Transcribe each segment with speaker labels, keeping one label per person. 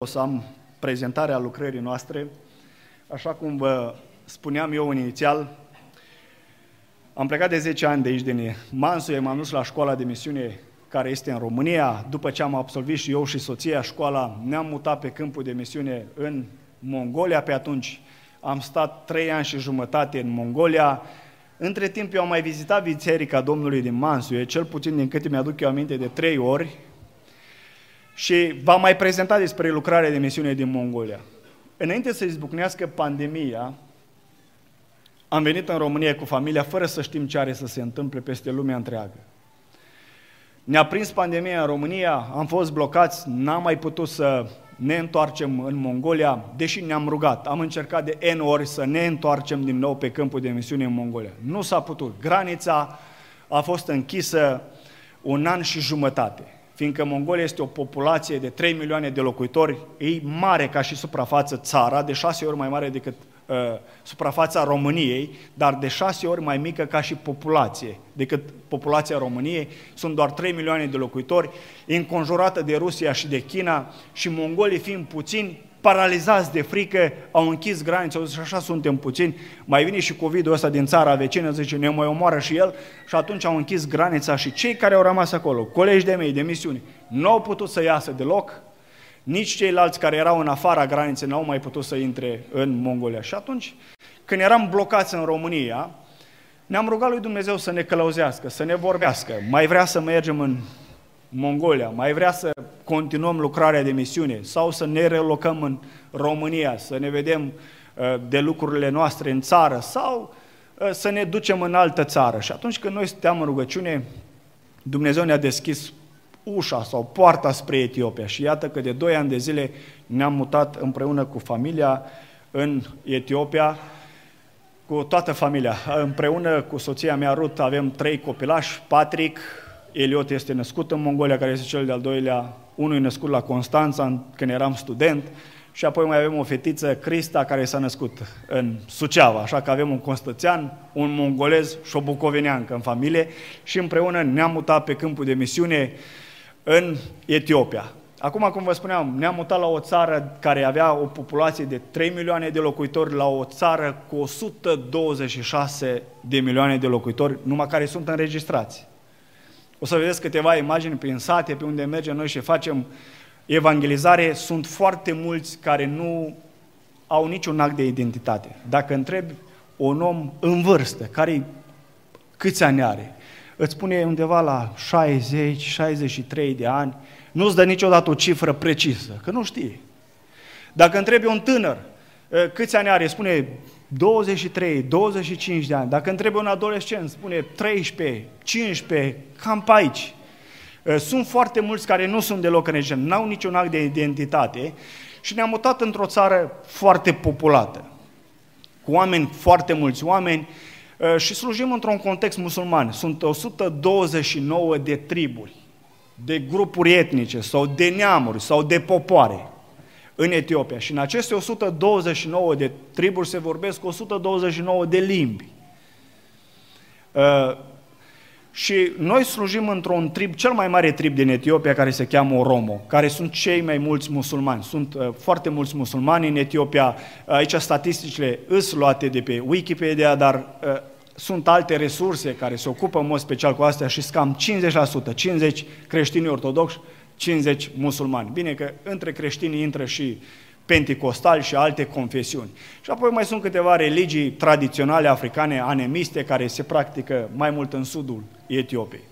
Speaker 1: O să am prezentarea lucrării noastre. Așa cum vă spuneam eu inițial, am plecat de 10 ani de aici din Mansu, m-am dus la școala de misiune care este în România. După ce am absolvit și eu și soția școala, ne-am mutat pe câmpul de misiune în Mongolia. Pe atunci am stat 3 ani și jumătate în Mongolia. Între timp eu am mai vizitat Biserica Domnului din Mansuie, cel puțin din câte mi-aduc eu aminte de trei ori, și v-am mai prezentat despre lucrarea de misiune din Mongolia. Înainte să izbucnească pandemia, am venit în România cu familia fără să știm ce are să se întâmple peste lumea întreagă. Ne-a prins pandemia în România, am fost blocați, n-am mai putut să ne întoarcem în Mongolia, deși ne-am rugat. Am încercat de N ori să ne întoarcem din nou pe câmpul de misiune în Mongolia. Nu s-a putut. Granița a fost închisă un an și jumătate fiindcă Mongolia este o populație de 3 milioane de locuitori, e mare ca și suprafață țara, de șase ori mai mare decât uh, suprafața României, dar de șase ori mai mică ca și populație decât populația României. Sunt doar 3 milioane de locuitori, înconjurată de Rusia și de China și mongolii fiind puțini, paralizați de frică, au închis granița, au zis, așa suntem puțini, mai vine și COVID-ul ăsta din țara vecină, zice, ne mai omoară și el, și atunci au închis granița și cei care au rămas acolo, colegi de mei, de misiuni, nu au putut să iasă deloc, nici ceilalți care erau în afara graniței n-au mai putut să intre în Mongolia. Și atunci, când eram blocați în România, ne-am rugat lui Dumnezeu să ne călăuzească, să ne vorbească. Mai vrea să mergem în Mongolia, mai vrea să continuăm lucrarea de misiune sau să ne relocăm în România, să ne vedem uh, de lucrurile noastre în țară sau uh, să ne ducem în altă țară. Și atunci când noi stăteam în rugăciune, Dumnezeu ne-a deschis ușa sau poarta spre Etiopia și iată că de doi ani de zile ne-am mutat împreună cu familia în Etiopia, cu toată familia. Împreună cu soția mea Ruth avem trei copilași, Patrick, Eliot este născut în Mongolia, care este cel de-al doilea, unul e născut la Constanța când eram student, și apoi mai avem o fetiță, Crista, care s-a născut în Suceava, așa că avem un constățean, un mongolez și o bucoveneancă în familie și împreună ne-am mutat pe câmpul de misiune în Etiopia. Acum, cum vă spuneam, ne-am mutat la o țară care avea o populație de 3 milioane de locuitori, la o țară cu 126 de milioane de locuitori, numai care sunt înregistrați. O să vedeți câteva imagini prin sate, pe unde mergem noi și facem evangelizare. Sunt foarte mulți care nu au niciun act de identitate. Dacă întrebi un om în vârstă, care câți ani are, îți spune undeva la 60-63 de ani, nu-ți dă niciodată o cifră precisă, că nu știe. Dacă întrebi un tânăr, câți ani are, spune 23, 25 de ani. Dacă întrebe un adolescent, spune 13, 15, cam pe aici. Uh, sunt foarte mulți care nu sunt deloc în n-au niciun act de identitate și ne-am mutat într-o țară foarte populată, cu oameni, foarte mulți oameni, uh, și slujim într-un context musulman. Sunt 129 de triburi, de grupuri etnice sau de neamuri sau de popoare în Etiopia. Și în aceste 129 de triburi se vorbesc 129 de limbi. Uh, și noi slujim într-un trib, cel mai mare trib din Etiopia, care se cheamă Oromo, care sunt cei mai mulți musulmani. Sunt uh, foarte mulți musulmani în Etiopia. Aici statisticile îs luate de pe Wikipedia, dar uh, sunt alte resurse care se ocupă în mod special cu astea și cam 50%, 50 creștini ortodoxi 50 musulmani. Bine că între creștini intră și penticostali și alte confesiuni. Și apoi mai sunt câteva religii tradiționale africane, anemiste, care se practică mai mult în sudul Etiopiei.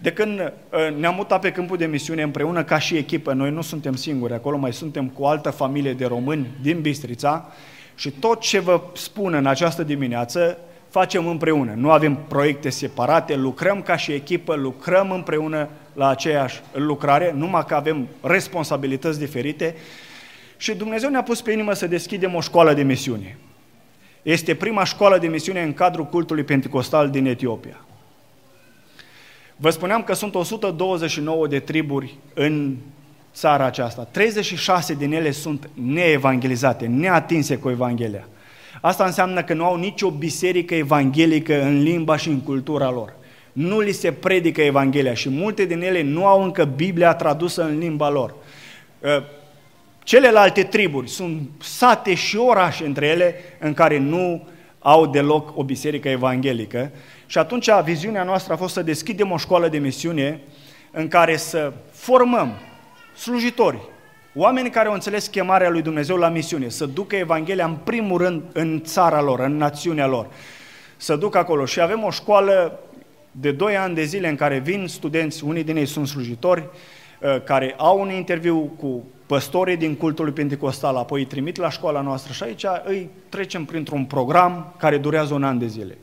Speaker 1: De când uh, ne-am mutat pe câmpul de misiune împreună ca și echipă, noi nu suntem singuri, acolo mai suntem cu o altă familie de români din Bistrița și tot ce vă spun în această dimineață facem împreună. Nu avem proiecte separate, lucrăm ca și echipă, lucrăm împreună la aceeași lucrare, numai că avem responsabilități diferite și Dumnezeu ne-a pus pe inimă să deschidem o școală de misiune. Este prima școală de misiune în cadrul cultului pentecostal din Etiopia. Vă spuneam că sunt 129 de triburi în țara aceasta. 36 din ele sunt neevangelizate, neatinse cu Evanghelia. Asta înseamnă că nu au nicio biserică evanghelică în limba și în cultura lor. Nu li se predică Evanghelia și multe din ele nu au încă Biblia tradusă în limba lor. Ă, Celelalte triburi sunt sate și orașe între ele în care nu au deloc o biserică evanghelică. Și atunci viziunea noastră a fost să deschidem o școală de misiune în care să formăm slujitori, oameni care au înțeles chemarea lui Dumnezeu la misiune, să ducă Evanghelia în primul rând în țara lor, în națiunea lor, să ducă acolo. Și avem o școală de 2 ani de zile în care vin studenți, unii din ei sunt slujitori, uh, care au un interviu cu păstorii din cultul pentecostal, apoi îi trimit la școala noastră și aici îi trecem printr-un program care durează un an de zile.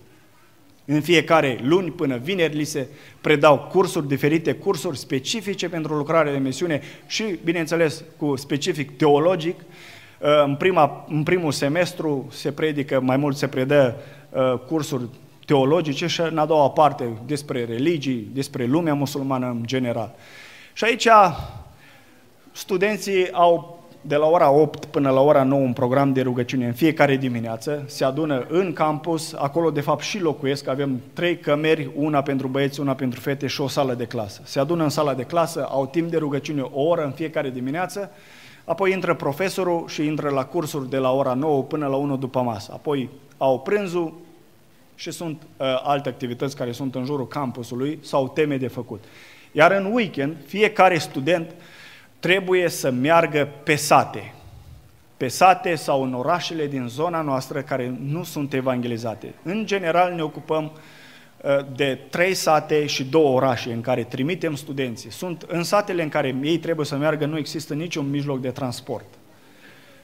Speaker 1: În fiecare luni până vineri li se predau cursuri diferite, cursuri specifice pentru lucrarea de misiune și, bineînțeles, cu specific teologic. Uh, în, prima, în primul semestru se predică, mai mult se predă uh, cursuri teologice și în a doua parte despre religii, despre lumea musulmană în general. Și aici studenții au de la ora 8 până la ora 9 un program de rugăciune în fiecare dimineață, se adună în campus, acolo de fapt și locuiesc, avem trei cămeri, una pentru băieți, una pentru fete și o sală de clasă. Se adună în sala de clasă, au timp de rugăciune o oră în fiecare dimineață, apoi intră profesorul și intră la cursuri de la ora 9 până la 1 după masă. Apoi au prânzul și sunt uh, alte activități care sunt în jurul campusului sau teme de făcut. Iar în weekend, fiecare student uh, trebuie să meargă pe sate, pe sate sau în orașele din zona noastră care nu sunt evangelizate. În general ne ocupăm uh, de trei sate și două orașe în care trimitem studenții. Sunt în satele în care ei trebuie să meargă, nu există niciun mijloc de transport.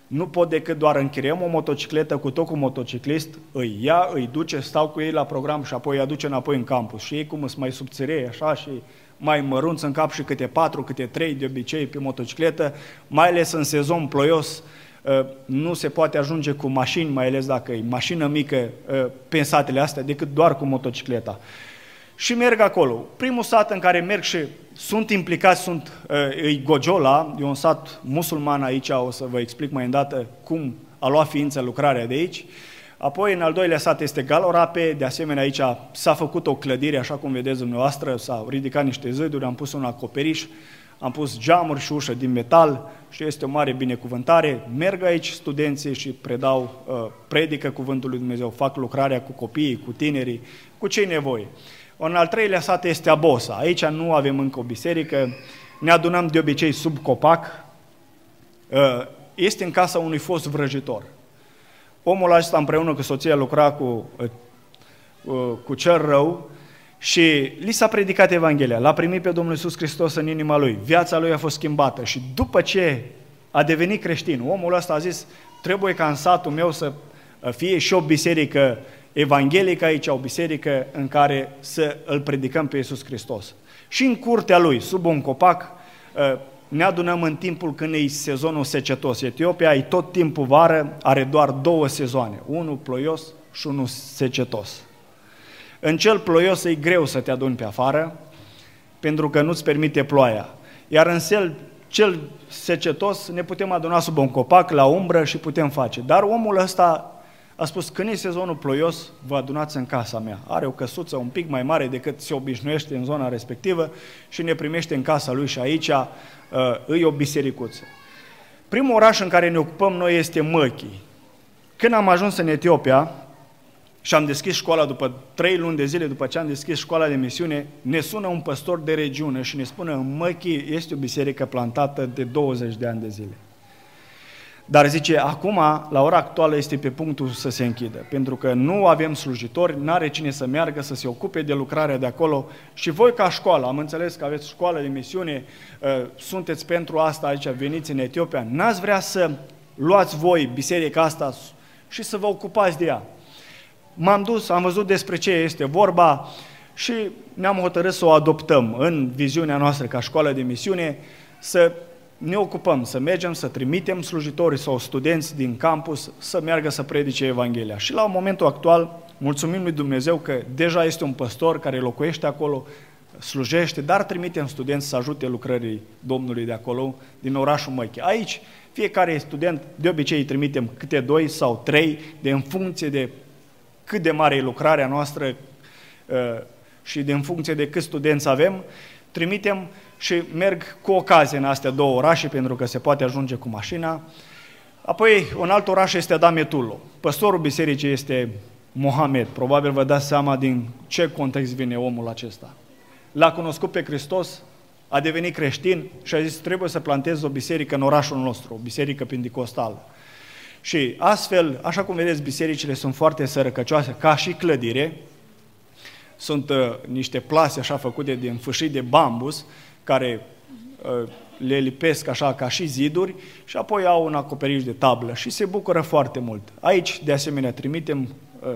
Speaker 1: Nu pot decât doar închiriem o motocicletă cu tot cu motociclist, îi ia, îi duce, stau cu ei la program și apoi îi aduce înapoi în campus. Și ei cum sunt mai subțirei așa și mai mărunți în cap și câte patru, câte trei de obicei pe motocicletă, mai ales în sezon ploios, ă, nu se poate ajunge cu mașini, mai ales dacă e mașină mică ă, pe satele astea, decât doar cu motocicleta. Și merg acolo. Primul sat în care merg și sunt implicați sunt ă, e Gogiola, e un sat musulman aici, o să vă explic mai îndată cum a luat ființă lucrarea de aici. Apoi, în al doilea sat este Galorape, de asemenea aici s-a făcut o clădire, așa cum vedeți dumneavoastră, s-au ridicat niște zăduri, am pus un acoperiș, am pus geamuri și ușă din metal și este o mare binecuvântare. Merg aici studenții și predau, uh, predică cuvântul lui Dumnezeu, fac lucrarea cu copiii, cu tinerii, cu cei nevoie. În al treilea sat este Abosa. Aici nu avem încă o biserică, ne adunăm de obicei sub copac. Uh, este în casa unui fost vrăjitor. Omul acesta împreună cu soția lucra cu, uh, uh, cu cel rău și li s-a predicat Evanghelia. L-a primit pe Domnul Iisus Hristos în inima lui. Viața lui a fost schimbată și după ce a devenit creștin, omul ăsta a zis, trebuie ca în satul meu să fie și o biserică evanghelică aici, o biserică în care să îl predicăm pe Iisus Hristos. Și în curtea lui, sub un copac, uh, ne adunăm în timpul când e sezonul secetos. Etiopia e tot timpul vară, are doar două sezoane, unul ploios și unul secetos. În cel ploios e greu să te aduni pe afară, pentru că nu-ți permite ploaia. Iar în cel, cel secetos ne putem aduna sub un copac, la umbră și putem face. Dar omul ăsta a spus, când e sezonul ploios, vă adunați în casa mea. Are o căsuță un pic mai mare decât se obișnuiește în zona respectivă și ne primește în casa lui și aici uh, îi o bisericuță. Primul oraș în care ne ocupăm noi este Măchi. Când am ajuns în Etiopia și am deschis școala după trei luni de zile, după ce am deschis școala de misiune, ne sună un păstor de regiune și ne spune, în Măchi este o biserică plantată de 20 de ani de zile. Dar zice, acum, la ora actuală, este pe punctul să se închidă, pentru că nu avem slujitori, nu are cine să meargă, să se ocupe de lucrarea de acolo și voi ca școală, am înțeles că aveți școală de misiune, uh, sunteți pentru asta aici, veniți în Etiopia, n-ați vrea să luați voi biserica asta și să vă ocupați de ea. M-am dus, am văzut despre ce este vorba și ne-am hotărât să o adoptăm în viziunea noastră ca școală de misiune, să ne ocupăm să mergem, să trimitem slujitorii sau studenți din campus să meargă să predice Evanghelia. Și la momentul actual, mulțumim lui Dumnezeu că deja este un păstor care locuiește acolo, slujește, dar trimitem studenți să ajute lucrării Domnului de acolo, din orașul Măche. Aici, fiecare student, de obicei îi trimitem câte doi sau trei, de în funcție de cât de mare e lucrarea noastră uh, și de în funcție de cât studenți avem, trimitem și merg cu ocazie în astea două orașe, pentru că se poate ajunge cu mașina. Apoi, un alt oraș este Dametullo. Păstorul bisericii este Mohamed. Probabil vă dați seama din ce context vine omul acesta. L-a cunoscut pe Hristos, a devenit creștin și a zis trebuie să plantez o biserică în orașul nostru, o biserică pentecostală. Și astfel, așa cum vedeți, bisericile sunt foarte sărăcăcioase, ca și clădire, sunt uh, niște plase așa făcute din fâșii de bambus, care uh, le lipesc așa ca și ziduri și apoi au un acoperiș de tablă și se bucură foarte mult. Aici, de asemenea, trimitem uh,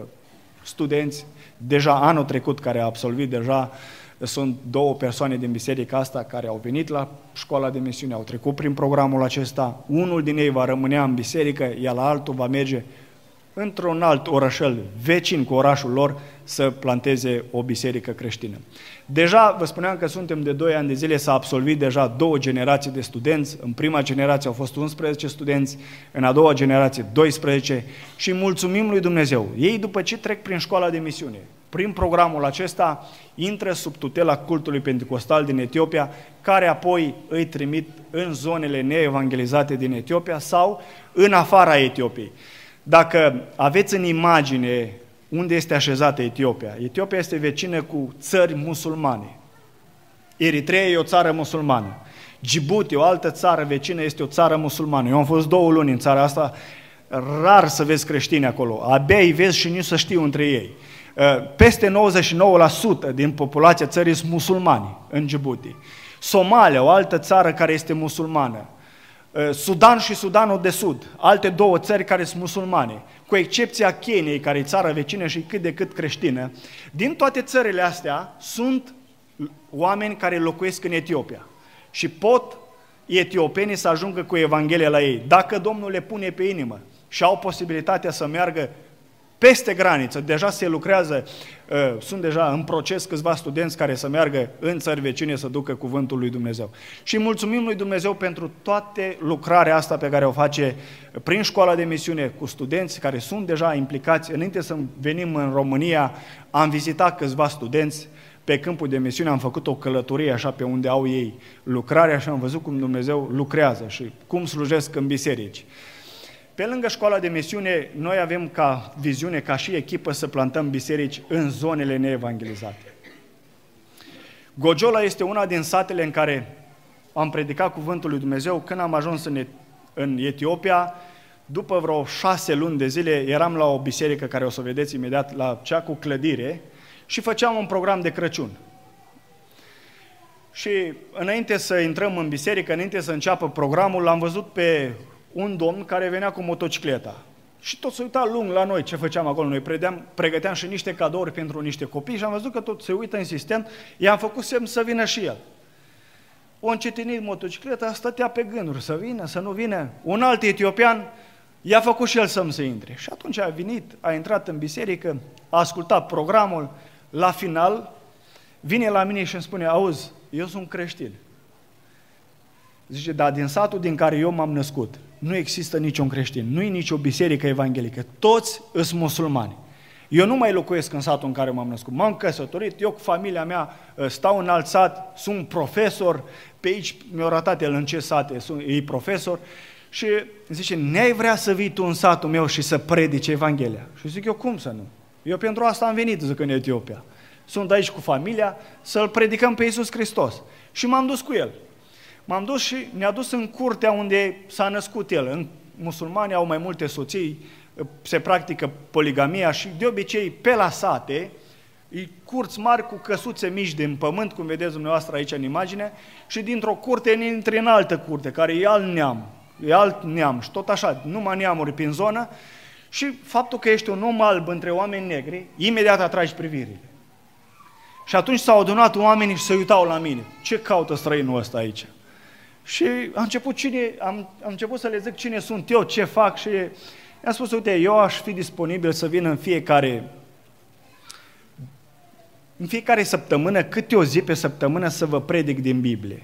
Speaker 1: studenți, deja anul trecut care a absolvit deja sunt două persoane din biserica asta care au venit la școala de misiune, au trecut prin programul acesta. Unul din ei va rămânea în biserică, iar altul va merge într-un alt orășel vecin cu orașul lor să planteze o biserică creștină. Deja vă spuneam că suntem de 2 ani de zile, s-a absolvit deja două generații de studenți. În prima generație au fost 11 studenți, în a doua generație 12 și mulțumim lui Dumnezeu. Ei după ce trec prin școala de misiune, prin programul acesta, intră sub tutela cultului pentecostal din Etiopia, care apoi îi trimit în zonele neevangelizate din Etiopia sau în afara Etiopiei. Dacă aveți în imagine unde este așezată Etiopia, Etiopia este vecină cu țări musulmane. Eritrea e o țară musulmană. Djibouti, o altă țară vecină, este o țară musulmană. Eu am fost două luni în țara asta, rar să vezi creștini acolo. Abia îi vezi și nu să știu între ei. Uh, peste 99% din populația țării sunt musulmani în Djibouti. Somalia, o altă țară care este musulmană. Uh, Sudan și Sudanul de Sud, alte două țări care sunt musulmane, cu excepția Keniei, care e țară vecină și cât de cât creștină. Din toate țările astea sunt oameni care locuiesc în Etiopia și pot etiopenii să ajungă cu Evanghelia la ei, dacă Domnul le pune pe inimă și au posibilitatea să meargă peste graniță. Deja se lucrează, uh, sunt deja în proces câțiva studenți care să meargă în țări vecine să ducă cuvântul lui Dumnezeu. Și mulțumim lui Dumnezeu pentru toate lucrarea asta pe care o face prin școala de misiune cu studenți care sunt deja implicați. Înainte să venim în România, am vizitat câțiva studenți pe câmpul de misiune, am făcut o călătorie așa pe unde au ei lucrarea și am văzut cum Dumnezeu lucrează și cum slujesc în biserici. Pe lângă școala de misiune, noi avem ca viziune, ca și echipă, să plantăm biserici în zonele neevangelizate. Gogiola este una din satele în care am predicat cuvântul lui Dumnezeu când am ajuns în, în Etiopia. După vreo șase luni de zile eram la o biserică care o să vedeți imediat la cea cu clădire și făceam un program de Crăciun. Și înainte să intrăm în biserică, înainte să înceapă programul, l-am văzut pe un domn care venea cu motocicleta. Și tot se uita lung la noi ce făceam acolo. Noi predeam, pregăteam și niște cadouri pentru niște copii și am văzut că tot se uită insistent. I-am făcut semn să vină și el. O încetinit motocicleta, stătea pe gânduri să vină, să nu vină. Un alt etiopian i-a făcut și el semn să intre. Și atunci a venit, a intrat în biserică, a ascultat programul. La final, vine la mine și îmi spune, auzi, eu sunt creștin. Zice, da, din satul din care eu m-am născut, nu există niciun creștin, nu e nicio biserică evanghelică, toți sunt musulmani. Eu nu mai locuiesc în satul în care m-am născut, m-am căsătorit, eu cu familia mea ă, stau în alt sat, sunt profesor, pe aici mi-a ratat el în ce sate, sunt, e profesor, și zice, ne-ai vrea să vii tu în satul meu și să predici Evanghelia? Și zic eu, cum să nu? Eu pentru asta am venit, zic, în Etiopia. Sunt aici cu familia să-L predicăm pe Iisus Hristos. Și m-am dus cu el. M-am dus și ne-a dus în curtea unde s-a născut el. În musulmani au mai multe soții, se practică poligamia și de obicei pe la sate, e curți mari cu căsuțe mici din pământ, cum vedeți dumneavoastră aici în imagine, și dintr-o curte intri în altă curte, care e alt neam, e alt neam și tot așa, numai neamuri prin zonă și faptul că ești un om alb între oameni negri, imediat atragi privirile. Și atunci s-au adunat oamenii și se uitau la mine. Ce caută străinul ăsta aici? Și am început, cine, am, am început să le zic cine sunt eu, ce fac și i-am spus, uite, eu aș fi disponibil să vin în fiecare în fiecare săptămână, câte o zi pe săptămână să vă predic din Biblie.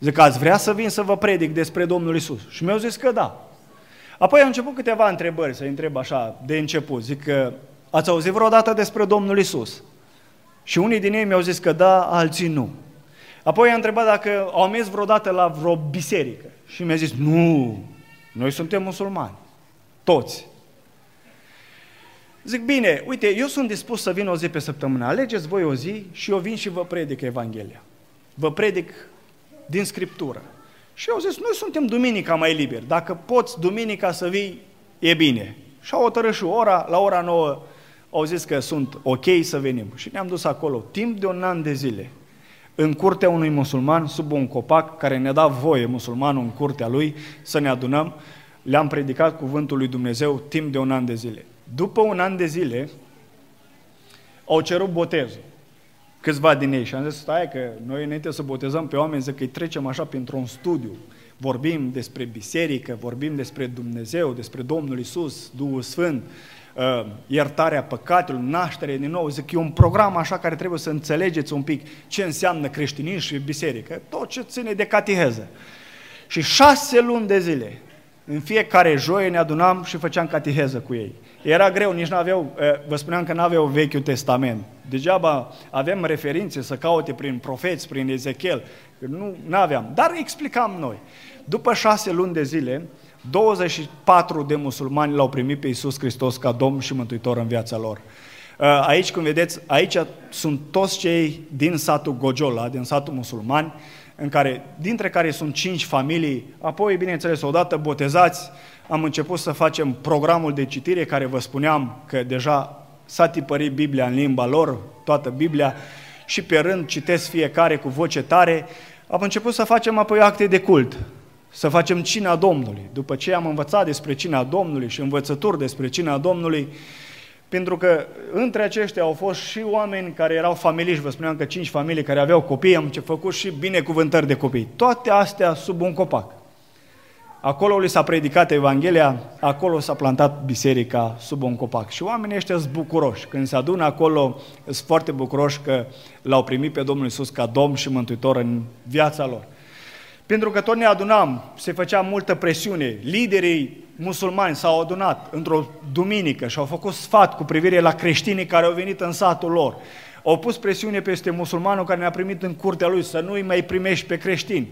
Speaker 1: Zic, ați vrea să vin să vă predic despre Domnul Isus? Și mi-au zis că da. Apoi au început câteva întrebări, să întreb așa, de început. Zic că ați auzit vreodată despre Domnul Isus? Și unii din ei mi-au zis că da, alții nu. Apoi i-a întrebat dacă au mers vreodată la vreo biserică. Și mi-a zis, nu, noi suntem musulmani. Toți. Zic, bine, uite, eu sunt dispus să vin o zi pe săptămână. Alegeți voi o zi și eu vin și vă predic Evanghelia. Vă predic din Scriptură. Și eu zis, noi suntem duminica mai liberi. Dacă poți duminica să vii, e bine. Și au hotărât și ora, la ora 9 au zis că sunt ok să venim. Și ne-am dus acolo, timp de un an de zile, în curtea unui musulman, sub un copac, care ne-a dat voie, musulmanul, în curtea lui, să ne adunăm, le-am predicat cuvântul lui Dumnezeu timp de un an de zile. După un an de zile, au cerut botezul. Câțiva din ei. Și am zis, stai că noi înainte să botezăm pe oameni, zic că îi trecem așa printr-un studiu. Vorbim despre biserică, vorbim despre Dumnezeu, despre Domnul Isus, Duhul Sfânt, uh, iertarea păcatelor, naștere din nou. Zic, e un program așa care trebuie să înțelegeți un pic ce înseamnă creștinism și biserică, tot ce ține de catiheză. Și șase luni de zile, în fiecare joie ne adunam și făceam catiheză cu ei. Era greu, nici nu aveau, uh, vă spuneam că nu aveau Vechiul Testament. Degeaba avem referințe să caute prin profeți, prin Ezechiel, că nu aveam, dar explicam noi. După șase luni de zile, 24 de musulmani l-au primit pe Iisus Hristos ca Domn și Mântuitor în viața lor. Uh, aici, cum vedeți, aici sunt toți cei din satul Gojola, din satul musulman, în care, dintre care sunt cinci familii, apoi, bineînțeles, odată botezați, am început să facem programul de citire, care vă spuneam că deja s-a tipărit Biblia în limba lor, toată Biblia, și pe rând citesc fiecare cu voce tare. Am început să facem apoi acte de cult să facem cina Domnului. După ce am învățat despre cina Domnului și învățături despre cina Domnului, pentru că între aceștia au fost și oameni care erau familii, și vă spuneam că cinci familii care aveau copii, am făcut și binecuvântări de copii. Toate astea sub un copac. Acolo li s-a predicat Evanghelia, acolo s-a plantat biserica sub un copac. Și oamenii ăștia sunt bucuroși. Când se adună acolo, sunt foarte bucuroși că l-au primit pe Domnul Isus ca Domn și Mântuitor în viața lor. Pentru că tot ne adunam, se făcea multă presiune. Liderii musulmani s-au adunat într-o duminică și au făcut sfat cu privire la creștinii care au venit în satul lor. Au pus presiune peste musulmanul care ne-a primit în curtea lui să nu-i mai primești pe creștini.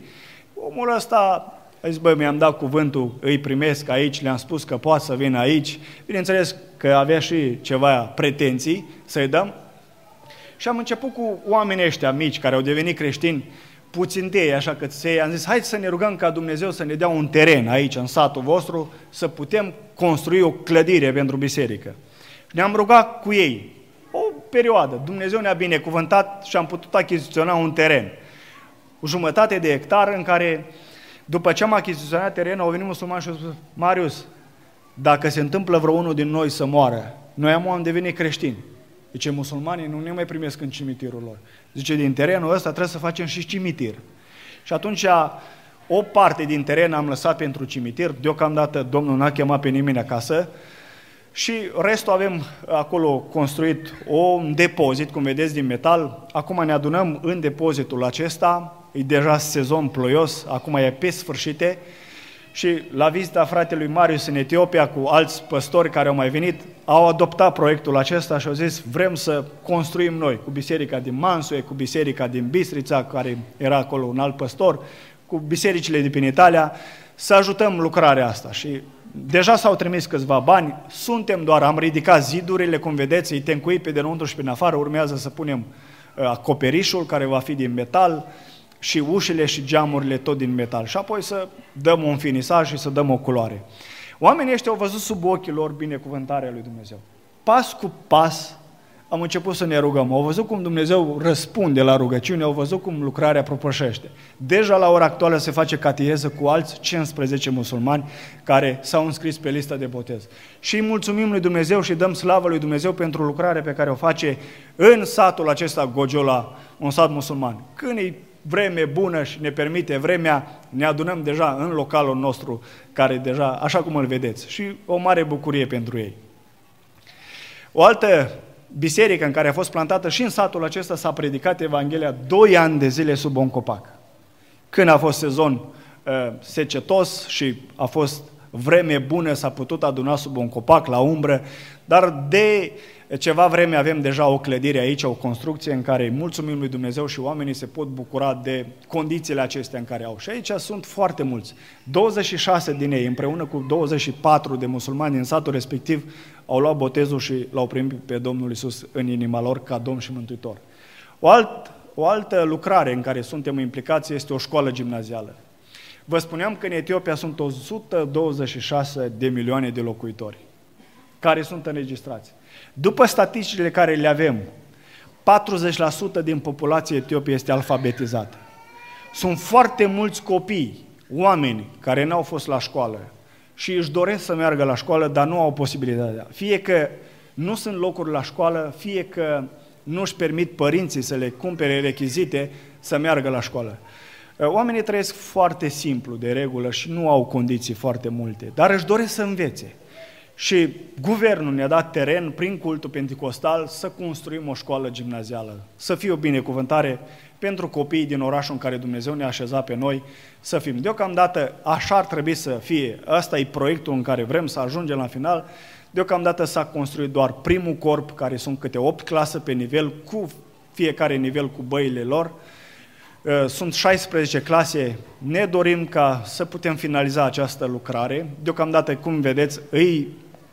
Speaker 1: Omul ăsta a zis, băi, mi-am dat cuvântul, îi primesc aici, le-am spus că poate să vină aici. Bineînțeles că avea și ceva pretenții să-i dăm. Și am început cu oamenii ăștia mici care au devenit creștini puțin de ei, așa că se am zis, hai să ne rugăm ca Dumnezeu să ne dea un teren aici, în satul vostru, să putem construi o clădire pentru biserică. Și ne-am rugat cu ei o perioadă. Dumnezeu ne-a binecuvântat și am putut achiziționa un teren. O jumătate de hectar în care, după ce am achiziționat terenul, au venit musulmani și au spus, Marius, dacă se întâmplă vreo unul din noi să moară, noi am devenit creștini. Zice, musulmanii nu ne mai primesc în cimitirul lor. Zice, din terenul ăsta trebuie să facem și cimitir. Și atunci o parte din teren am lăsat pentru cimitir, deocamdată Domnul n-a chemat pe nimeni acasă, și restul avem acolo construit un depozit, cum vedeți, din metal. Acum ne adunăm în depozitul acesta, e deja sezon ploios, acum e pe sfârșite, și la vizita fratelui Marius în Etiopia cu alți păstori care au mai venit, au adoptat proiectul acesta și au zis vrem să construim noi cu biserica din Mansue, cu biserica din Bistrița, care era acolo un alt păstor, cu bisericile din prin Italia, să ajutăm lucrarea asta. Și deja s-au trimis câțiva bani, suntem doar, am ridicat zidurile, cum vedeți, îi tencui pe dinăuntru și pe afară, urmează să punem uh, acoperișul care va fi din metal, și ușile și geamurile tot din metal și apoi să dăm un finisaj și să dăm o culoare. Oamenii ăștia au văzut sub ochii lor binecuvântarea lui Dumnezeu. Pas cu pas am început să ne rugăm. Au văzut cum Dumnezeu răspunde la rugăciune, au văzut cum lucrarea propășește. Deja la ora actuală se face catieză cu alți 15 musulmani care s-au înscris pe lista de botez. Și îi mulțumim lui Dumnezeu și dăm slavă lui Dumnezeu pentru lucrarea pe care o face în satul acesta Gogiola, un sat musulman. Când îi vreme bună și ne permite vremea, ne adunăm deja în localul nostru, care deja, așa cum îl vedeți, și o mare bucurie pentru ei. O altă biserică în care a fost plantată și în satul acesta s-a predicat Evanghelia doi ani de zile sub un copac. Când a fost sezon uh, secetos și a fost vreme bună, s-a putut aduna sub un copac la umbră, dar de ceva vreme avem deja o clădire aici, o construcție în care mulțumim lui Dumnezeu și oamenii se pot bucura de condițiile acestea în care au. Și aici sunt foarte mulți. 26 din ei, împreună cu 24 de musulmani din satul respectiv, au luat botezul și l-au primit pe Domnul Isus în inima lor ca Domn și Mântuitor. O, alt, o altă lucrare în care suntem implicați este o școală gimnazială. Vă spuneam că în Etiopia sunt 126 de milioane de locuitori care sunt înregistrați. După statisticile care le avem, 40% din populația Etiopiei este alfabetizată. Sunt foarte mulți copii, oameni, care n-au fost la școală și își doresc să meargă la școală, dar nu au posibilitatea. Fie că nu sunt locuri la școală, fie că nu își permit părinții să le cumpere rechizite să meargă la școală. Oamenii trăiesc foarte simplu, de regulă, și nu au condiții foarte multe, dar își doresc să învețe. Și guvernul ne-a dat teren prin cultul pentecostal să construim o școală gimnazială, să fie o binecuvântare pentru copiii din orașul în care Dumnezeu ne-a așezat pe noi să fim. Deocamdată așa ar trebui să fie. Ăsta e proiectul în care vrem să ajungem la final. Deocamdată s-a construit doar primul corp, care sunt câte 8 clase pe nivel, cu fiecare nivel cu băile lor. Uh, sunt 16 clase, ne dorim ca să putem finaliza această lucrare. Deocamdată, cum vedeți, îi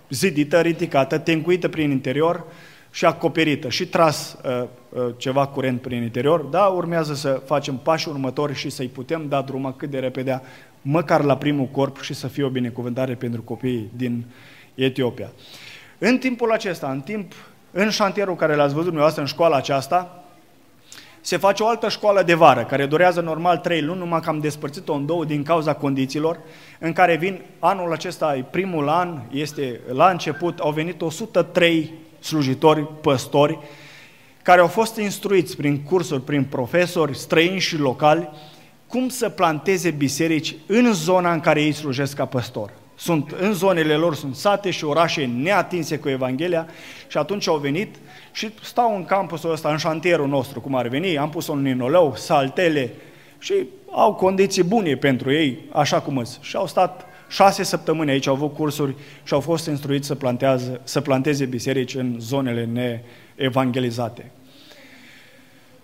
Speaker 1: zidită, ridicată, tencuită prin interior și acoperită și tras uh, uh, ceva curent prin interior, da, urmează să facem pașii următori și să-i putem da drumă cât de repede, măcar la primul corp și să fie o binecuvântare pentru copiii din Etiopia. În timpul acesta, în timp, în șantierul care l-ați văzut dumneavoastră în școala aceasta, se face o altă școală de vară, care durează normal trei luni, numai că am despărțit-o în două din cauza condițiilor, în care vin, anul acesta e primul an, este la început, au venit 103 slujitori, păstori, care au fost instruiți prin cursuri, prin profesori străini și locali, cum să planteze biserici în zona în care ei slujesc ca păstor. Sunt în zonele lor, sunt sate și orașe neatinse cu Evanghelia și atunci au venit și stau în campusul ăsta, în șantierul nostru, cum ar veni, am pus un ninoleu, saltele și au condiții bune pentru ei, așa cum îți. Și au stat șase săptămâni aici, au avut cursuri și au fost instruiți să, plantează, să planteze biserici în zonele neevangelizate.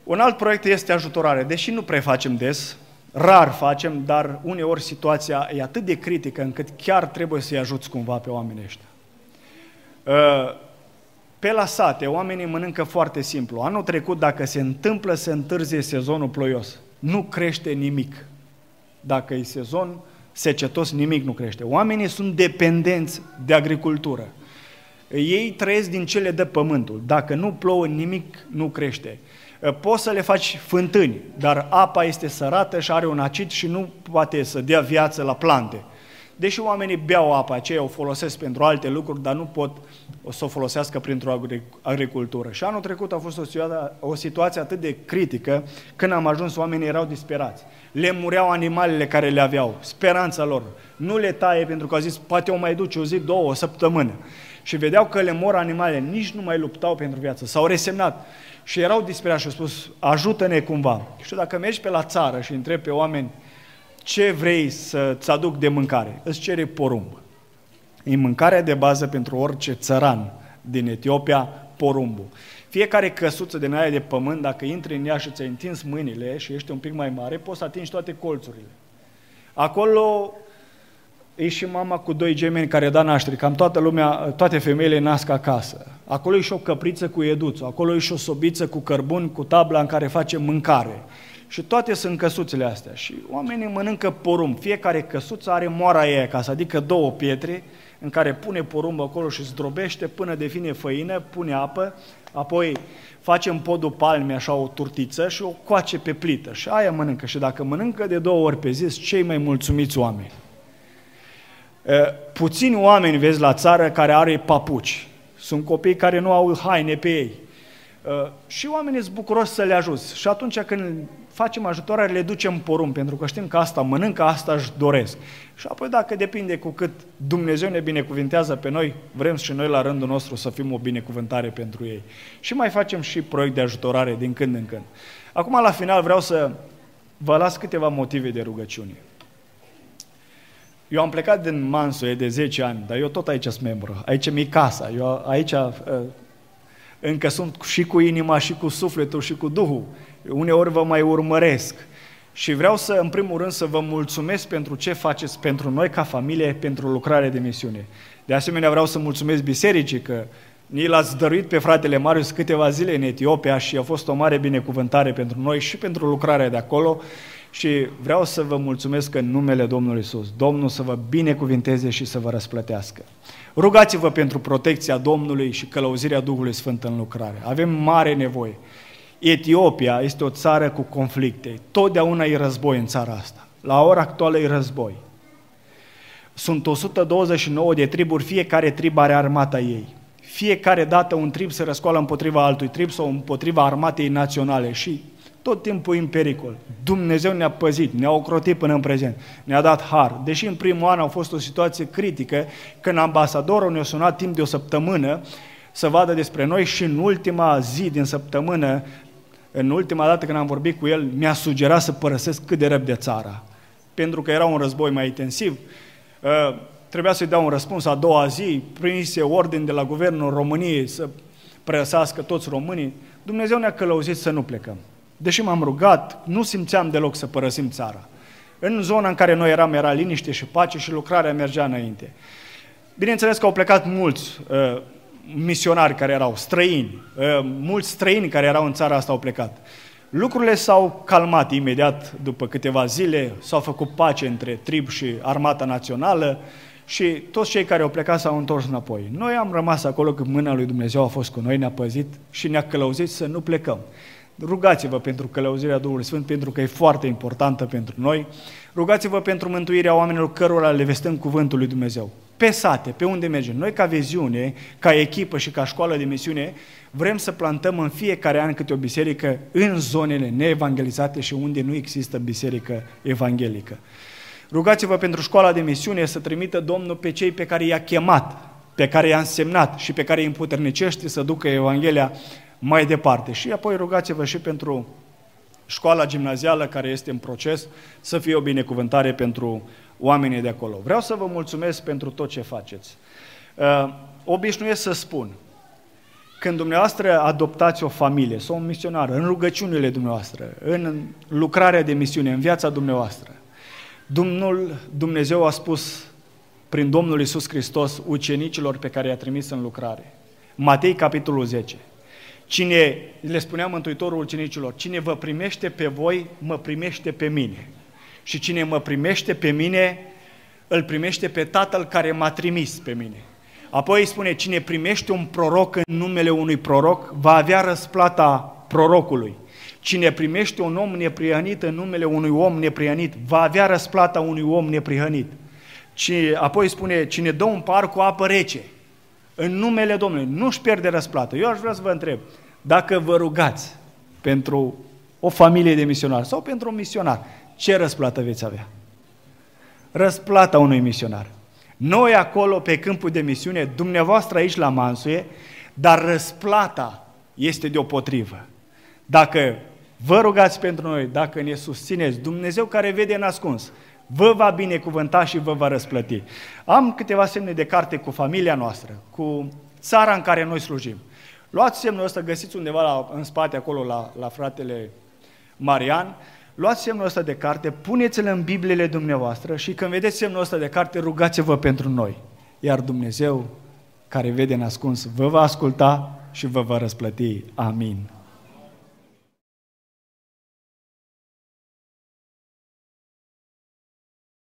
Speaker 1: Un alt proiect este ajutorare, deși nu prefacem des, rar facem, dar uneori situația e atât de critică încât chiar trebuie să-i ajuți cumva pe oamenii ăștia. Uh, pe la sate, oamenii mănâncă foarte simplu. Anul trecut, dacă se întâmplă să întârzie sezonul ploios, nu crește nimic. Dacă e sezon secetos, nimic nu crește. Oamenii sunt dependenți de agricultură. Ei trăiesc din cele de pământul. Dacă nu plouă, nimic nu crește. Poți să le faci fântâni, dar apa este sărată și are un acid și nu poate să dea viață la plante. Deși oamenii beau apa aceea, o folosesc pentru alte lucruri, dar nu pot o să o folosească printr-o agricultură. Și anul trecut a fost o situație, o situație atât de critică, când am ajuns, oamenii erau disperați. Le mureau animalele care le aveau, speranța lor. Nu le taie pentru că au zis, poate o mai duce o zi, două, o săptămână. Și vedeau că le mor animalele, nici nu mai luptau pentru viață, s-au resemnat. Și erau disperați și au spus, ajută-ne cumva. Și dacă mergi pe la țară și întrebi pe oameni, ce vrei să-ți aduc de mâncare? Îți cere porumb. E mâncarea de bază pentru orice țăran din Etiopia, porumbul. Fiecare căsuță din aia de pământ, dacă intri în ea și ți-ai întins mâinile și ești un pic mai mare, poți să atingi toate colțurile. Acolo e și mama cu doi gemeni care da naștere, cam toată lumea, toate femeile nasc acasă. Acolo e și o căpriță cu eduțul, acolo e și o sobiță cu cărbun, cu tabla în care face mâncare. Și toate sunt căsuțele astea. Și oamenii mănâncă porumb. Fiecare căsuță are moara ei acasă, adică două pietre în care pune porumb acolo și zdrobește până devine făină, pune apă, apoi face în podul palme așa o turtiță și o coace pe plită. Și aia mănâncă. Și dacă mănâncă de două ori pe zi, cei mai mulțumiți oameni. Puțini oameni vezi la țară care are papuci. Sunt copii care nu au haine pe ei. Și oamenii sunt bucuroși să le ajuți. Și atunci când facem ajutorare, le ducem porumb, pentru că știm că asta mănâncă, asta își doresc. Și apoi dacă depinde cu cât Dumnezeu ne binecuvintează pe noi, vrem și noi la rândul nostru să fim o binecuvântare pentru ei. Și mai facem și proiect de ajutorare din când în când. Acum, la final, vreau să vă las câteva motive de rugăciune. Eu am plecat din Mansuie de 10 ani, dar eu tot aici sunt membru. Aici mi casa. Eu aici uh, încă sunt și cu inima, și cu sufletul, și cu Duhul. Uneori vă mai urmăresc. Și vreau să, în primul rând, să vă mulțumesc pentru ce faceți pentru noi ca familie, pentru lucrarea de misiune. De asemenea, vreau să mulțumesc bisericii că ni l-ați dăruit pe fratele Marius câteva zile în Etiopia și a fost o mare binecuvântare pentru noi și pentru lucrarea de acolo și vreau să vă mulțumesc în numele Domnului Isus. Domnul să vă binecuvinteze și să vă răsplătească. Rugați-vă pentru protecția Domnului și călăuzirea Duhului Sfânt în lucrare. Avem mare nevoie. Etiopia este o țară cu conflicte. Totdeauna e război în țara asta. La ora actuală e război. Sunt 129 de triburi, fiecare trib are armata ei. Fiecare dată un trib se răscoală împotriva altui trib sau împotriva armatei naționale și tot timpul în pericol. Dumnezeu ne-a păzit, ne-a ocrotit până în prezent, ne-a dat har. Deși în primul an a fost o situație critică, când ambasadorul ne-a sunat timp de o săptămână să vadă despre noi și în ultima zi din săptămână, în ultima dată când am vorbit cu el, mi-a sugerat să părăsesc cât de repede țara. Pentru că era un război mai intensiv, ă, trebuia să-i dau un răspuns a doua zi, primise ordin de la guvernul României să părăsească toți românii. Dumnezeu ne-a călăuzit să nu plecăm. Deși m-am rugat, nu simțeam deloc să părăsim țara. În zona în care noi eram era liniște și pace și lucrarea mergea înainte. Bineînțeles că au plecat mulți uh, misionari care erau străini, uh, mulți străini care erau în țara asta au plecat. Lucrurile s-au calmat imediat după câteva zile, s-au făcut pace între trib și armata națională și toți cei care au plecat s-au întors înapoi. Noi am rămas acolo când mâna lui Dumnezeu a fost cu noi, ne-a păzit și ne-a călăuzit să nu plecăm. Rugați-vă pentru călăuzirea Duhului Sfânt, pentru că e foarte importantă pentru noi. Rugați-vă pentru mântuirea oamenilor cărora le vestăm cuvântul lui Dumnezeu. Pe sate, pe unde mergem. Noi ca viziune, ca echipă și ca școală de misiune, vrem să plantăm în fiecare an câte o biserică în zonele neevangelizate și unde nu există biserică evanghelică. Rugați-vă pentru școala de misiune să trimită Domnul pe cei pe care i-a chemat, pe care i-a însemnat și pe care îi împuternicește să ducă Evanghelia mai departe. Și apoi rugați-vă și pentru școala gimnazială care este în proces să fie o binecuvântare pentru oamenii de acolo. Vreau să vă mulțumesc pentru tot ce faceți. Uh, obișnuiesc să spun, când dumneavoastră adoptați o familie sau un misionar, în rugăciunile dumneavoastră, în lucrarea de misiune, în viața dumneavoastră, Domnul Dumnezeu a spus prin Domnul Isus Hristos ucenicilor pe care i-a trimis în lucrare. Matei, capitolul 10. Cine, le spunea Mântuitorul ucenicilor, cine vă primește pe voi, mă primește pe mine. Și cine mă primește pe mine, îl primește pe Tatăl care m-a trimis pe mine. Apoi îi spune, cine primește un proroc în numele unui proroc, va avea răsplata prorocului. Cine primește un om neprihănit în numele unui om neprihănit, va avea răsplata unui om neprihănit. Cine, apoi spune, cine dă un par cu apă rece, în numele Domnului, nu-și pierde răsplată. Eu aș vrea să vă întreb, dacă vă rugați pentru o familie de misionari sau pentru un misionar, ce răsplată veți avea? Răsplata unui misionar. Noi acolo pe câmpul de misiune, dumneavoastră aici la Mansuie, dar răsplata este deopotrivă. Dacă vă rugați pentru noi, dacă ne susțineți, Dumnezeu care vede în ascuns, vă va binecuvânta și vă va răsplăti. Am câteva semne de carte cu familia noastră, cu țara în care noi slujim. Luați semnul ăsta, găsiți undeva la, în spate acolo la, la fratele Marian, luați semnul ăsta de carte, puneți-l în Bibliile dumneavoastră și când vedeți semnul ăsta de carte, rugați-vă pentru noi. Iar Dumnezeu, care vede în ascuns, vă va asculta și vă va răsplăti. Amin.